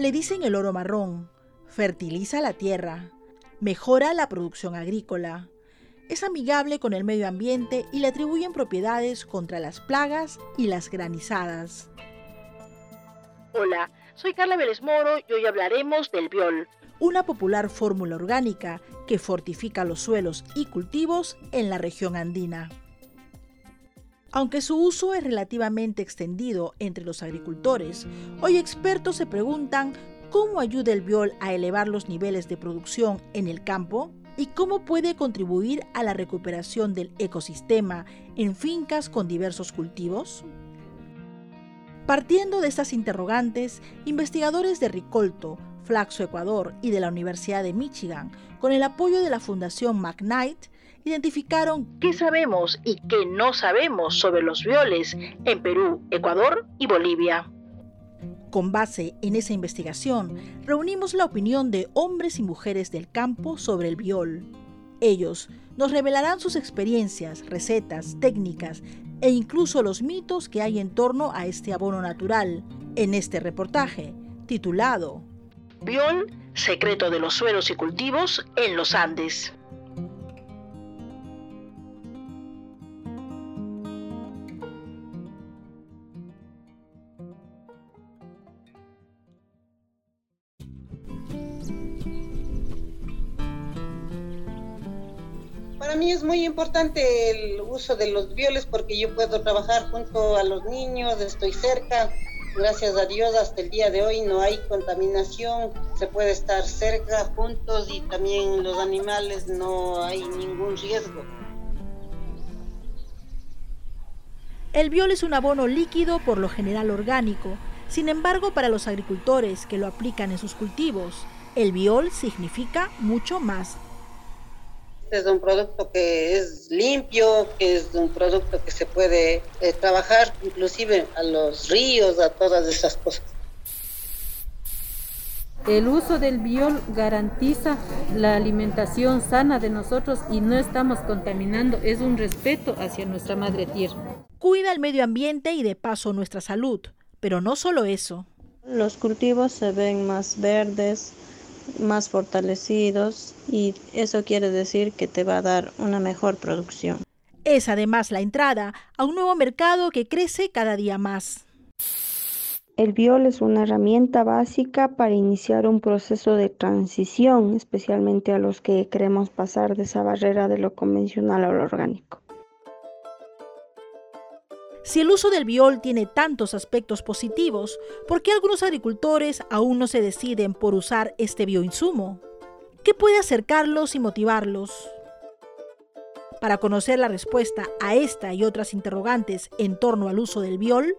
Le dicen el oro marrón, fertiliza la tierra, mejora la producción agrícola, es amigable con el medio ambiente y le atribuyen propiedades contra las plagas y las granizadas. Hola, soy Carla Vélez Moro y hoy hablaremos del biol. Una popular fórmula orgánica que fortifica los suelos y cultivos en la región andina. Aunque su uso es relativamente extendido entre los agricultores, hoy expertos se preguntan cómo ayuda el biol a elevar los niveles de producción en el campo y cómo puede contribuir a la recuperación del ecosistema en fincas con diversos cultivos? Partiendo de estas interrogantes, investigadores de Ricolto, Flaxo Ecuador y de la Universidad de Michigan, con el apoyo de la Fundación McKnight, identificaron qué sabemos y qué no sabemos sobre los violes en Perú, Ecuador y Bolivia. Con base en esa investigación, reunimos la opinión de hombres y mujeres del campo sobre el viol. Ellos nos revelarán sus experiencias, recetas, técnicas e incluso los mitos que hay en torno a este abono natural en este reportaje, titulado Viol, secreto de los suelos y cultivos en los Andes. Para mí es muy importante el uso de los violes porque yo puedo trabajar junto a los niños, estoy cerca. Gracias a Dios hasta el día de hoy no hay contaminación, se puede estar cerca, juntos y también los animales no hay ningún riesgo. El biol es un abono líquido por lo general orgánico. Sin embargo, para los agricultores que lo aplican en sus cultivos, el biol significa mucho más es un producto que es limpio, que es un producto que se puede eh, trabajar inclusive a los ríos, a todas esas cosas. El uso del biol garantiza la alimentación sana de nosotros y no estamos contaminando, es un respeto hacia nuestra madre tierra. Cuida el medio ambiente y de paso nuestra salud, pero no solo eso. Los cultivos se ven más verdes, más fortalecidos y eso quiere decir que te va a dar una mejor producción. Es además la entrada a un nuevo mercado que crece cada día más. El biol es una herramienta básica para iniciar un proceso de transición, especialmente a los que queremos pasar de esa barrera de lo convencional a lo orgánico. Si el uso del biol tiene tantos aspectos positivos, ¿por qué algunos agricultores aún no se deciden por usar este bioinsumo? ¿Qué puede acercarlos y motivarlos? Para conocer la respuesta a esta y otras interrogantes en torno al uso del biol,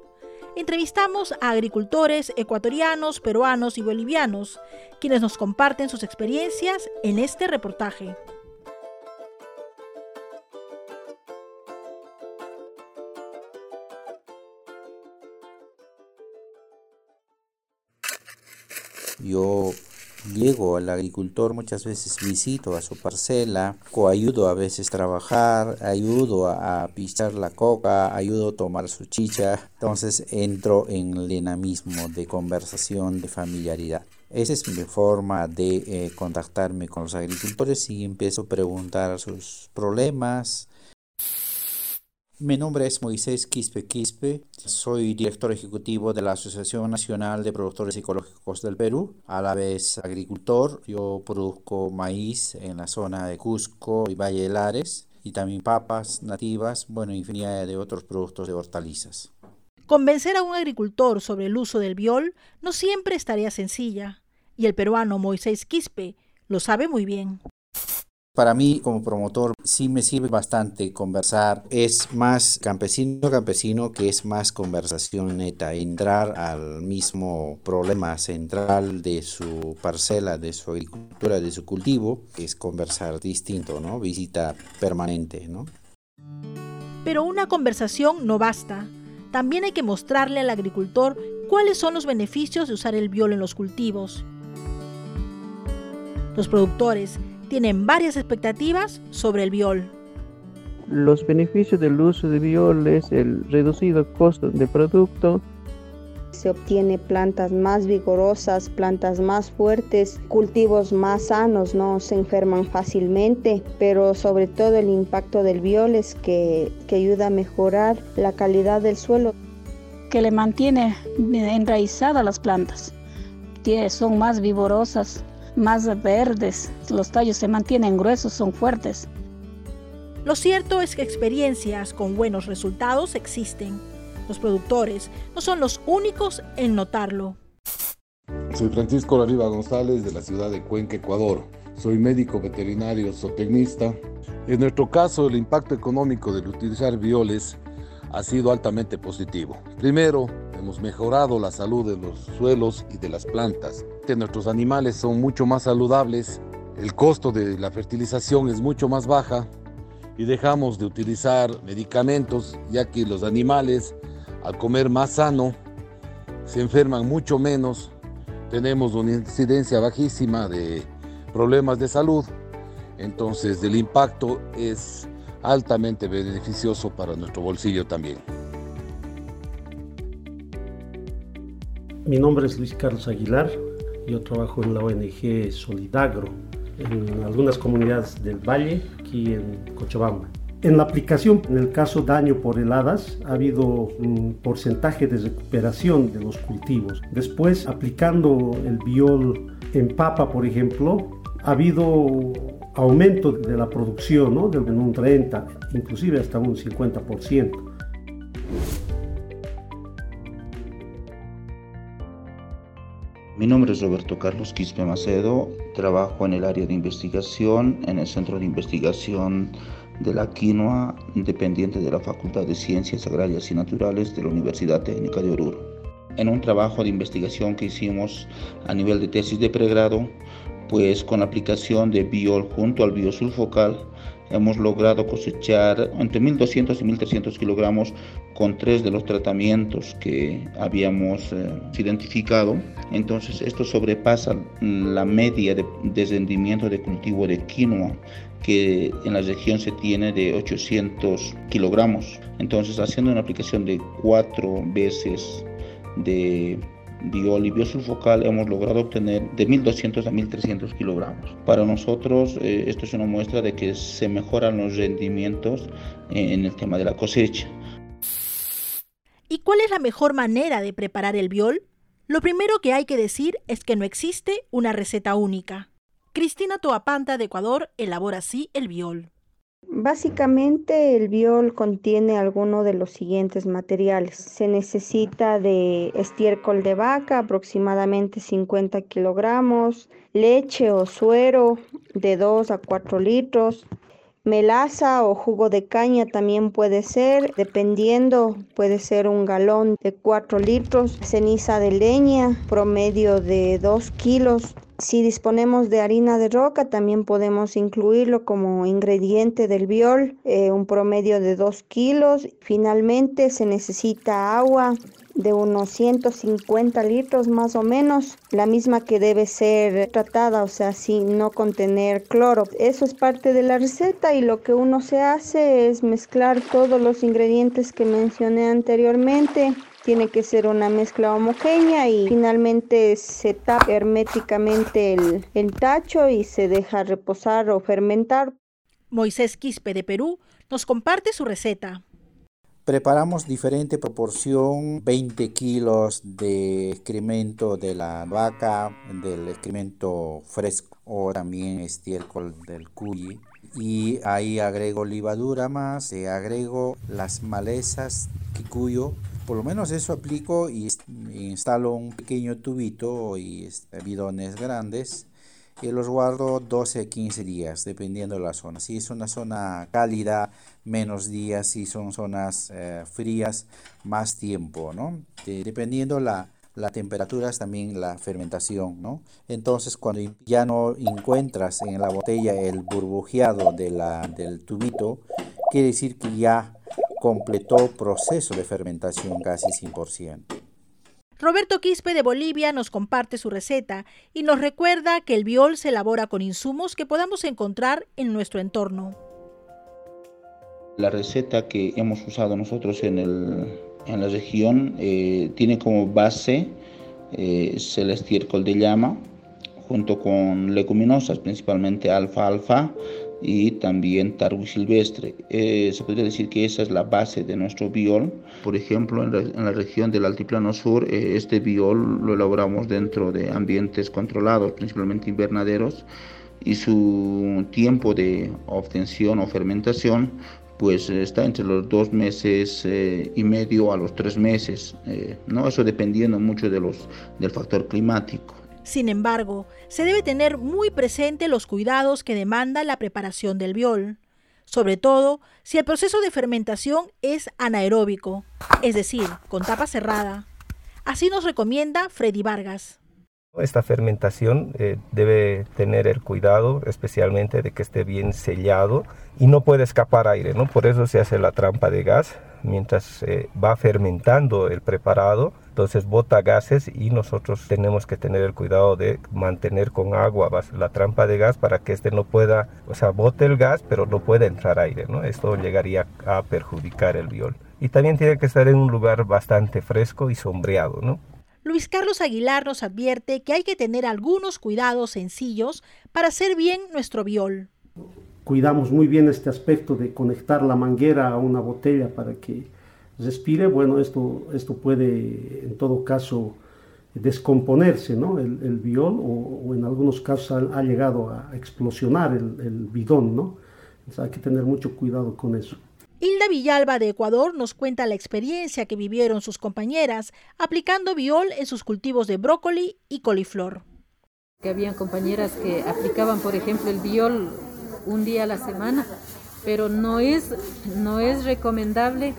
entrevistamos a agricultores ecuatorianos, peruanos y bolivianos, quienes nos comparten sus experiencias en este reportaje. Yo llego al agricultor, muchas veces visito a su parcela, ayudo a veces a trabajar, ayudo a, pisar la coca, ayudo a tomar su chicha. Entonces entro en el dinamismo de conversación, de familiaridad. Esa es mi forma de eh, contactarme con los agricultores y empiezo a preguntar sus problemas, mi nombre es Moisés Quispe Quispe, soy director ejecutivo de la Asociación Nacional de Productores Ecológicos del Perú, a la vez agricultor. Yo produzco maíz en la zona de Cusco y Valle de Lares y también papas nativas, bueno, infinidad de otros productos de hortalizas. Convencer a un agricultor sobre el uso del biol no siempre es tarea sencilla, y el peruano Moisés Quispe lo sabe muy bien. Para mí como promotor sí me sirve bastante conversar. Es más campesino campesino que es más conversación neta, entrar al mismo problema central de su parcela, de su agricultura, de su cultivo, es conversar distinto, ¿no? Visita permanente, ¿no? Pero una conversación no basta. También hay que mostrarle al agricultor cuáles son los beneficios de usar el biol en los cultivos. Los productores tienen varias expectativas sobre el biol. Los beneficios del uso de biol es el reducido costo de producto, Se obtiene plantas más vigorosas, plantas más fuertes, cultivos más sanos, no se enferman fácilmente, pero sobre todo el impacto del biol es que, que ayuda a mejorar la calidad del suelo. Que le mantiene enraizadas las plantas, son más vigorosas, más verdes, los tallos se mantienen gruesos, son fuertes. Lo cierto es que experiencias con buenos resultados existen. Los productores no son los únicos en notarlo. Soy Francisco Lariva González de la ciudad de Cuenca, Ecuador. Soy médico veterinario zootecnista. En nuestro caso, el impacto económico de utilizar violes ha sido altamente positivo. Primero, hemos mejorado la salud de los suelos y de las plantas. Nuestros animales son mucho más saludables, el costo de la fertilización es mucho más baja y dejamos de utilizar medicamentos ya que los animales al comer más sano se enferman mucho menos, tenemos una incidencia bajísima de problemas de salud, entonces el impacto es altamente beneficioso para nuestro bolsillo también. Mi nombre es Luis Carlos Aguilar, yo trabajo en la ONG Solidagro en algunas comunidades del Valle, aquí en Cochabamba. En la aplicación, en el caso daño por heladas, ha habido un porcentaje de recuperación de los cultivos. Después, aplicando el biol en papa, por ejemplo, ha habido aumento de la producción, ¿no? de un 30, inclusive hasta un 50%. Mi nombre es Roberto Carlos Quispe Macedo, trabajo en el área de investigación en el Centro de Investigación de la Quinoa, independiente de la Facultad de Ciencias Agrarias y Naturales de la Universidad Técnica de Oruro. En un trabajo de investigación que hicimos a nivel de tesis de pregrado, pues con la aplicación de biol junto al biosulfocal, hemos logrado cosechar entre 1.200 y 1.300 kilogramos con tres de los tratamientos que habíamos eh, identificado. Entonces esto sobrepasa la media de descendimiento de cultivo de quinoa que en la región se tiene de 800 kilogramos. Entonces haciendo una aplicación de cuatro veces de biol y biosulfocal hemos logrado obtener de 1.200 a 1.300 kilogramos. Para nosotros eh, esto es una muestra de que se mejoran los rendimientos en el tema de la cosecha. ¿Y cuál es la mejor manera de preparar el biol? Lo primero que hay que decir es que no existe una receta única. Cristina Toapanta de Ecuador elabora así el biol. Básicamente el biol contiene alguno de los siguientes materiales. Se necesita de estiércol de vaca, aproximadamente 50 kilogramos, leche o suero de 2 a 4 litros, Melaza o jugo de caña también puede ser, dependiendo, puede ser un galón de 4 litros, ceniza de leña, promedio de 2 kilos. Si disponemos de harina de roca, también podemos incluirlo como ingrediente del biol, eh, un promedio de 2 kilos. Finalmente se necesita agua, de unos 150 litros más o menos, la misma que debe ser tratada, o sea, sin no contener cloro. Eso es parte de la receta y lo que uno se hace es mezclar todos los ingredientes que mencioné anteriormente. Tiene que ser una mezcla homogénea y finalmente se tapa herméticamente el, el tacho y se deja reposar o fermentar. Moisés Quispe de Perú nos comparte su receta. Preparamos diferente proporción, 20 kilos de excremento de la vaca, del excremento fresco o también estiércol del cuy. Y ahí agrego levadura más, y agrego las malezas kikuyo. Por lo menos eso aplico y instalo un pequeño tubito y bidones grandes y los guardo 12 a 15 días, dependiendo de la zona. Si es una zona cálida, menos días, si son zonas eh, frías, más tiempo, ¿no? dependiendo la, la temperatura es también la fermentación, ¿no? Entonces, cuando ya no encuentras en la botella el burbujeado de la, del tubito, quiere decir que ya completó proceso de fermentación casi 100%. Roberto Quispe de Bolivia nos comparte su receta y nos recuerda que el biol se elabora con insumos que podamos encontrar en nuestro entorno. La receta que hemos usado nosotros en el en la región eh, tiene como base eh, el estiércol de llama junto con leguminosas, principalmente alfa-alfa y también tarwi silvestre. Eh, se podría decir que esa es la base de nuestro biol. Por ejemplo, en la, región del Altiplano Sur, eh, este biol lo elaboramos dentro de ambientes controlados, principalmente invernaderos, y su tiempo de obtención o fermentación pues está entre los dos meses eh, y medio a los tres meses, ¿no? eso dependiendo mucho de los, del factor climático. Sin embargo, se debe tener muy presente los cuidados que demanda la preparación del biol, sobre todo si el proceso de fermentación es anaeróbico, es decir, con tapa cerrada. Así nos recomienda Freddy Vargas. Esta fermentación eh, debe tener el cuidado especialmente de que esté bien sellado y no puede escapar aire, ¿no? Por eso se hace la trampa de gas mientras eh, va fermentando el preparado, entonces bota gases y nosotros tenemos que tener el cuidado de mantener con agua la trampa de gas para que este no pueda, o sea, bote el gas pero no puede entrar aire, ¿no? Esto llegaría a perjudicar el viol. Y también tiene que estar en un lugar bastante fresco y sombreado, ¿no? Luis Carlos Aguilar nos advierte que hay que tener algunos cuidados sencillos para hacer bien nuestro viol cuidamos muy bien este aspecto de conectar la manguera a una botella para que respire, bueno, esto, esto puede en todo caso descomponerse, ¿no? El, el biol o, en algunos casos ha, llegado a explosionar el, el bidón, ¿no? hay que tener mucho cuidado con eso. Hilda Villalba de Ecuador nos cuenta la experiencia que vivieron sus compañeras aplicando biol en sus cultivos de brócoli y coliflor. Que habían compañeras que aplicaban, por ejemplo, el biol un día a la semana, pero no es, no es recomendable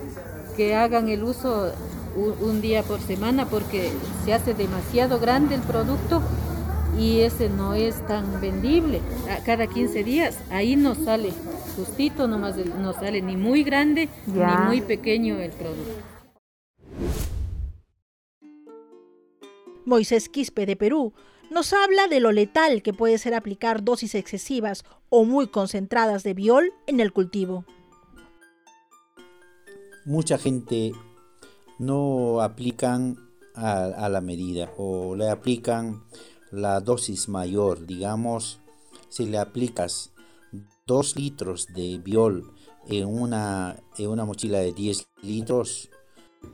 que hagan el uso un, día por semana porque se hace demasiado grande el producto y ese no es tan vendible. A cada 15 días ahí no sale justito, nomás no sale ni muy grande ni muy pequeño el producto. Moisés Quispe de Perú nos habla de lo letal que puede ser aplicar dosis excesivas o muy concentradas de biol en el cultivo. Mucha gente no aplican a, la medida o le aplican la dosis mayor. Digamos, si le aplicas 2 litros de biol en una, en una mochila de 10 litros,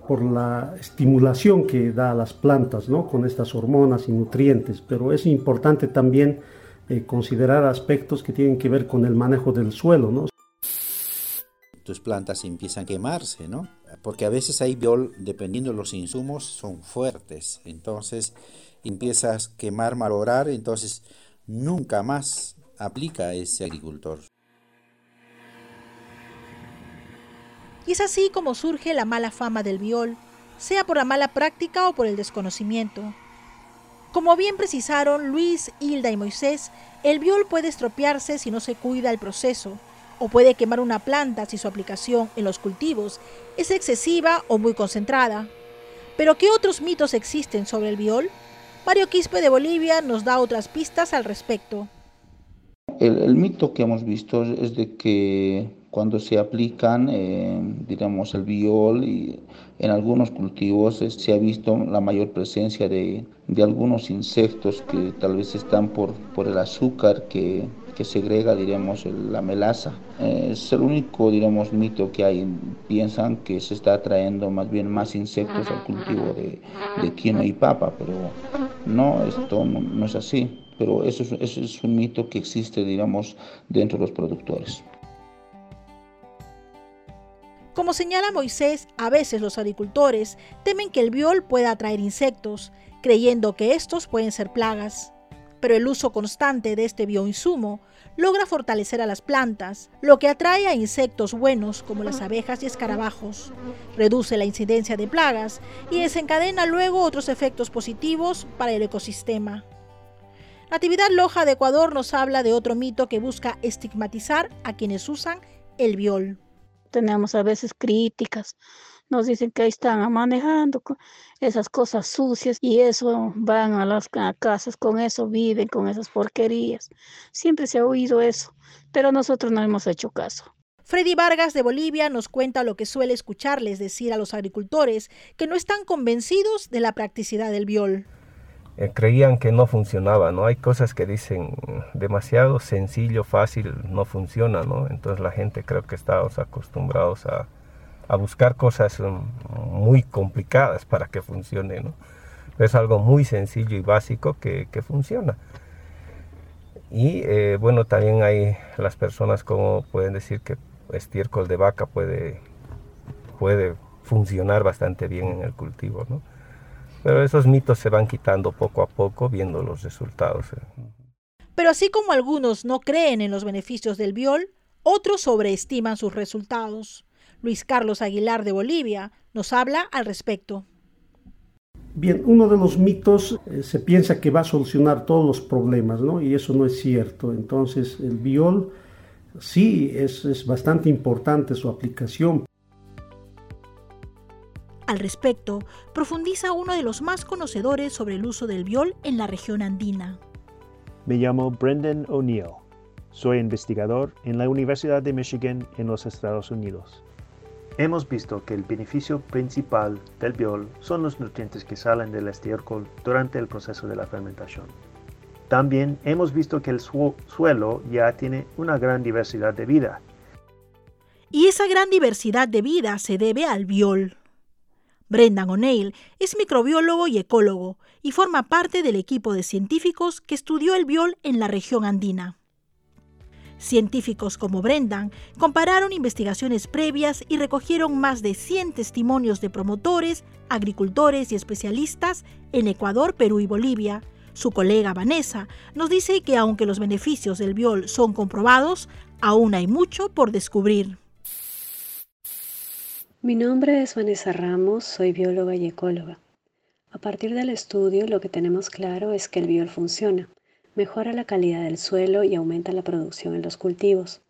por la estimulación que da a las plantas ¿no? con estas hormonas y nutrientes, pero es importante también eh, considerar aspectos que tienen que ver con el manejo del suelo. ¿no? Tus plantas empiezan a quemarse, ¿no? Porque a veces hay biol, dependiendo de los insumos, son fuertes. Entonces empiezas a quemar, malorar, entonces nunca más aplica ese agricultor. Y es así como surge la mala fama del viol, sea por la mala práctica o por el desconocimiento. Como bien precisaron Luis, Hilda y Moisés, el viol puede estropearse si no se cuida el proceso, o puede quemar una planta si su aplicación en los cultivos es excesiva o muy concentrada. Pero ¿qué otros mitos existen sobre el viol? Mario Quispe de Bolivia nos da otras pistas al respecto. El, mito que hemos visto es de que cuando se aplican, eh, digamos, el biol y en algunos cultivos eh, se ha visto la mayor presencia de, algunos insectos que tal vez están por, por el azúcar que, que segrega, digamos, la melaza. Es el único, digamos, mito que hay. Piensan que se está trayendo más bien más insectos al cultivo de, de quinoa y papa, pero no, esto no, es así. Pero eso es un mito que existe, digamos, dentro de los productores. Como señala Moisés, a veces los agricultores temen que el biol pueda atraer insectos, creyendo que estos pueden ser plagas. Pero el uso constante de este bioinsumo logra fortalecer a las plantas, lo que atrae a insectos buenos como las abejas y escarabajos, reduce la incidencia de plagas y desencadena luego otros efectos positivos para el ecosistema. Natividad Loja de Ecuador nos habla de otro mito que busca estigmatizar a quienes usan el biol tenemos a veces críticas, nos dicen que ahí están manejando esas cosas sucias y eso van a las casas, con eso viven, con esas porquerías. Siempre se ha oído eso, pero nosotros no hemos hecho caso. Freddy Vargas de Bolivia nos cuenta lo que suele escucharles decir a los agricultores que no están convencidos de la practicidad del biol. Eh, creían que no funcionaba, ¿no? Hay cosas que dicen demasiado sencillo, fácil, no funciona, ¿no? Entonces la gente creo que estamos acostumbrados a, buscar cosas mm, muy complicadas para que funcione, ¿no? Es algo muy sencillo y básico que, que funciona. Y eh, bueno, también hay las personas como pueden decir que estiércol de vaca puede, puede funcionar bastante bien en el cultivo, ¿no? Pero esos mitos se van quitando poco a poco viendo los resultados. Eh. Pero así como algunos no creen en los beneficios del biol, otros sobreestiman sus resultados. Luis Carlos Aguilar de Bolivia nos habla al respecto. Bien, uno de los mitos eh, se piensa que va a solucionar todos los problemas, ¿no? Y eso no es cierto. Entonces, el biol sí es, es bastante importante su aplicación. Al respecto, profundiza uno de los más conocedores sobre el uso del viol en la región andina. Me llamo Brendan O'Neill. Soy investigador en la Universidad de Michigan en los Estados Unidos. Hemos visto que el beneficio principal del biol son los nutrientes que salen del estiércol durante el proceso de la fermentación. También hemos visto que el suelo ya tiene una gran diversidad de vida. Y esa gran diversidad de vida se debe al biol. Brendan O'Neill es microbiólogo y ecólogo y forma parte del equipo de científicos que estudió el biol en la región andina. Científicos como Brendan compararon investigaciones previas y recogieron más de 100 testimonios de promotores, agricultores y especialistas en Ecuador, Perú y Bolivia, su colega Vanessa nos dice que aunque los beneficios del biol son comprobados, aún hay mucho por descubrir. Mi nombre es Vanessa Ramos, soy bióloga y ecóloga. A partir del estudio lo que tenemos claro es que el biol funciona, mejora la calidad del suelo y aumenta la producción en los cultivos.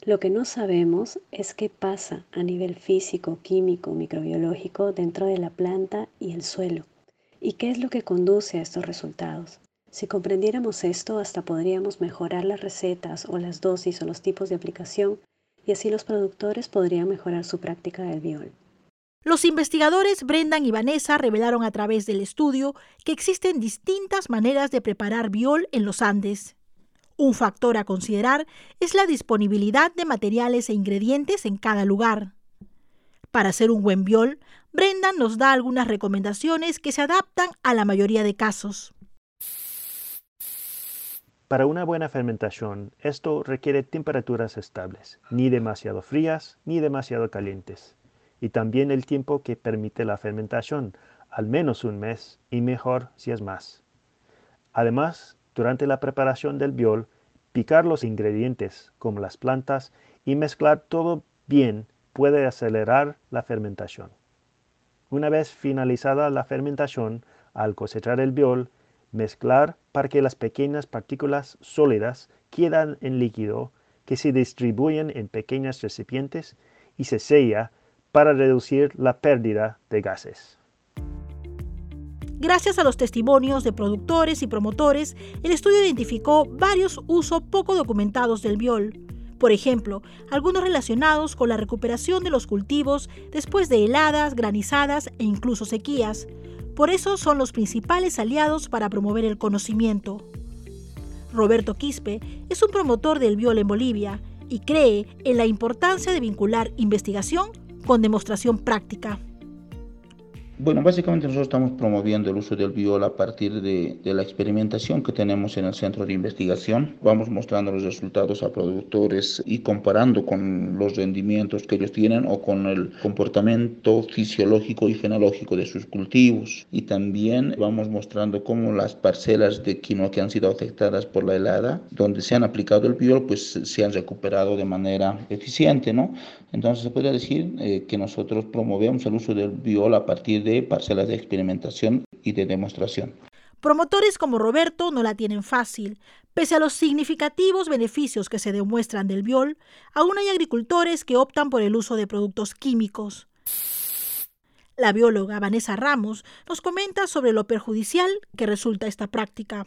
Lo que no sabemos es qué pasa a nivel físico, químico, microbiológico dentro de la planta y el suelo y qué es lo que conduce a estos resultados. Si comprendiéramos esto, hasta podríamos mejorar las recetas o las dosis o los tipos de aplicación y así los productores podrían mejorar su práctica del biol. Los investigadores Brendan y Vanessa revelaron a través del estudio que existen distintas maneras de preparar biol en los Andes. Un factor a considerar es la disponibilidad de materiales e ingredientes en cada lugar. Para hacer un buen biol, Brendan nos da algunas recomendaciones que se adaptan a la mayoría de casos. Para una buena fermentación, esto requiere temperaturas estables, ni demasiado frías ni demasiado calientes, y también el tiempo que permite la fermentación, al menos un mes y mejor si es más. Además, durante la preparación del biol, picar los ingredientes como las plantas y mezclar todo bien puede acelerar la fermentación. Una vez finalizada la fermentación, al cosechar el biol, mezclar para que las pequeñas partículas sólidas quedan en líquido que se distribuyen en pequeños recipientes y se sella para reducir la pérdida de gases. Gracias a los testimonios de productores y promotores, el estudio identificó varios usos poco documentados del biol, por ejemplo, algunos relacionados con la recuperación de los cultivos después de heladas, granizadas e incluso sequías. Por eso son los principales aliados para promover el conocimiento. Roberto Quispe es un promotor del biol en Bolivia y cree en la importancia de vincular investigación con demostración práctica. Bueno, básicamente nosotros estamos promoviendo el uso del biol a partir de, la experimentación que tenemos en el centro de investigación. Vamos mostrando los resultados a productores y comparando con los rendimientos que ellos tienen o con el comportamiento fisiológico y fenológico de sus cultivos. Y también vamos mostrando cómo las parcelas de quinoa que han sido afectadas por la helada, donde se han aplicado el biol, pues se han recuperado de manera eficiente, ¿no? Entonces se podría decir eh, que nosotros promovemos el uso del biol a partir de parcelas de experimentación y de demostración. Promotores como Roberto no la tienen fácil. Pese a los significativos beneficios que se demuestran del biol, aún hay agricultores que optan por el uso de productos químicos. La bióloga Vanessa Ramos nos comenta sobre lo perjudicial que resulta esta práctica.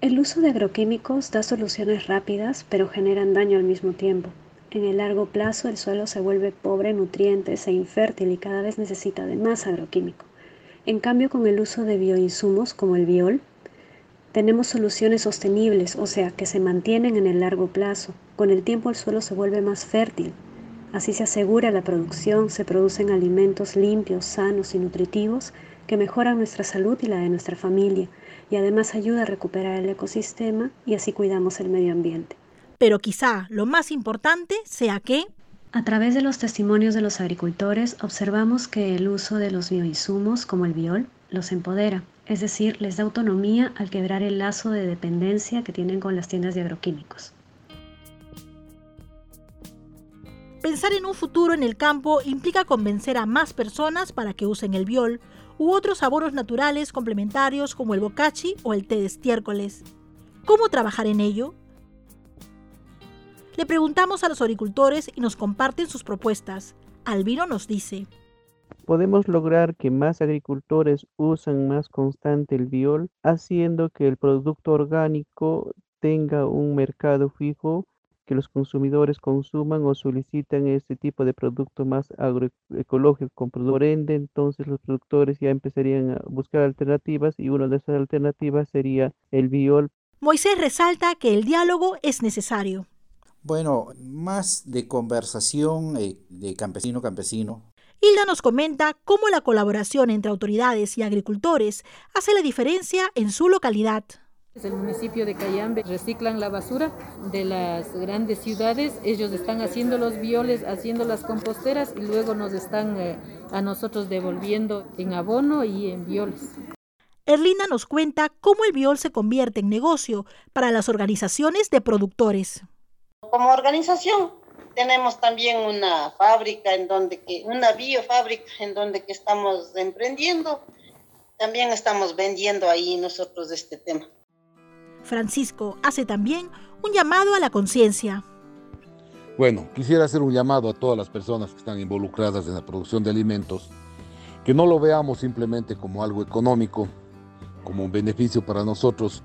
El uso de agroquímicos da soluciones rápidas, pero generan daño al mismo tiempo. En el largo plazo el suelo se vuelve pobre en nutrientes e infértil y cada vez necesita de más agroquímico. En cambio, con el uso de bioinsumos como el biol, tenemos soluciones sostenibles, o sea, que se mantienen en el largo plazo. Con el tiempo el suelo se vuelve más fértil. Así se asegura la producción, se producen alimentos limpios, sanos y nutritivos que mejoran nuestra salud y la de nuestra familia, y además ayuda a recuperar el ecosistema y así cuidamos el medio ambiente. Pero quizá lo más importante sea que a través de los testimonios de los agricultores observamos que el uso de los bioinsumos como el biol los empodera, es decir, les da autonomía al quebrar el lazo de dependencia que tienen con las tiendas de agroquímicos. Pensar en un futuro en el campo implica convencer a más personas para que usen el biol u otros abonos naturales complementarios como el bocachi o el té de estiércoles. ¿Cómo trabajar en ello? Le preguntamos a los agricultores y nos comparten sus propuestas. Albino nos dice podemos lograr que más agricultores usen más constante el biol, haciendo que el producto orgánico tenga un mercado fijo, que los consumidores consuman o solicitan este tipo de producto más agroecológico. Por ende, entonces los productores ya empezarían a buscar alternativas y una de esas alternativas sería el biol. Moisés resalta que el diálogo es necesario. Bueno, más de conversación eh, de campesino campesino, Hilda nos comenta cómo la colaboración entre autoridades y agricultores hace la diferencia en su localidad. El municipio de Cayambe reciclan la basura de las grandes ciudades, ellos están haciendo los violes, haciendo las composteras y luego nos están eh, a nosotros devolviendo en abono y en violes. Erlinda nos cuenta cómo el viol se convierte en negocio para las organizaciones de productores. Como organización tenemos también una fábrica en donde que, una biofábrica en donde que estamos emprendiendo. También estamos vendiendo ahí nosotros este tema. Francisco hace también un llamado a la conciencia. Bueno, quisiera hacer un llamado a todas las personas que están involucradas en la producción de alimentos, que no lo veamos simplemente como algo económico, como un beneficio para nosotros,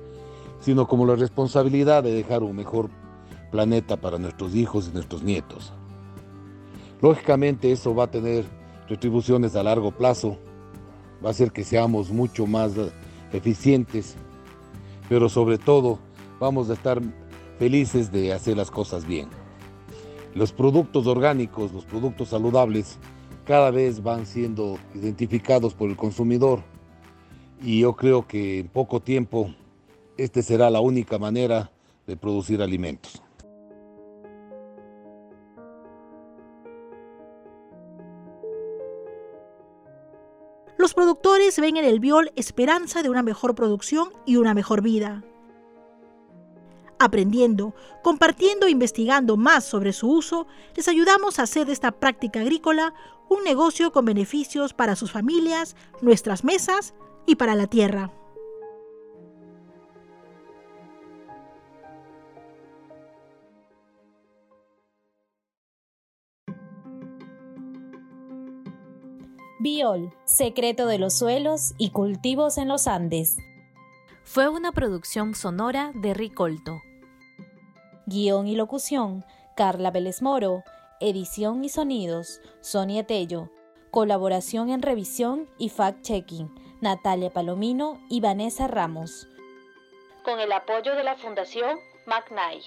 sino como la responsabilidad de dejar un mejor planeta para nuestros hijos y nuestros nietos. Lógicamente eso va a tener retribuciones a largo plazo, va a hacer que seamos mucho más eficientes, pero sobre todo vamos a estar felices de hacer las cosas bien. Los productos orgánicos, los productos saludables, cada vez van siendo identificados por el consumidor y yo creo que en poco tiempo esta será la única manera de producir alimentos. Los productores ven en el viol esperanza de una mejor producción y una mejor vida. Aprendiendo, compartiendo e investigando más sobre su uso, les ayudamos a hacer de esta práctica agrícola un negocio con beneficios para sus familias, nuestras mesas y para la tierra. Biol, Secreto de los Suelos y Cultivos en los Andes. Fue una producción sonora de Ricolto. Guión y locución, Carla Vélez Moro. Edición y sonidos, Sonia Tello. Colaboración en revisión y fact-checking, Natalia Palomino y Vanessa Ramos. Con el apoyo de la Fundación McNay.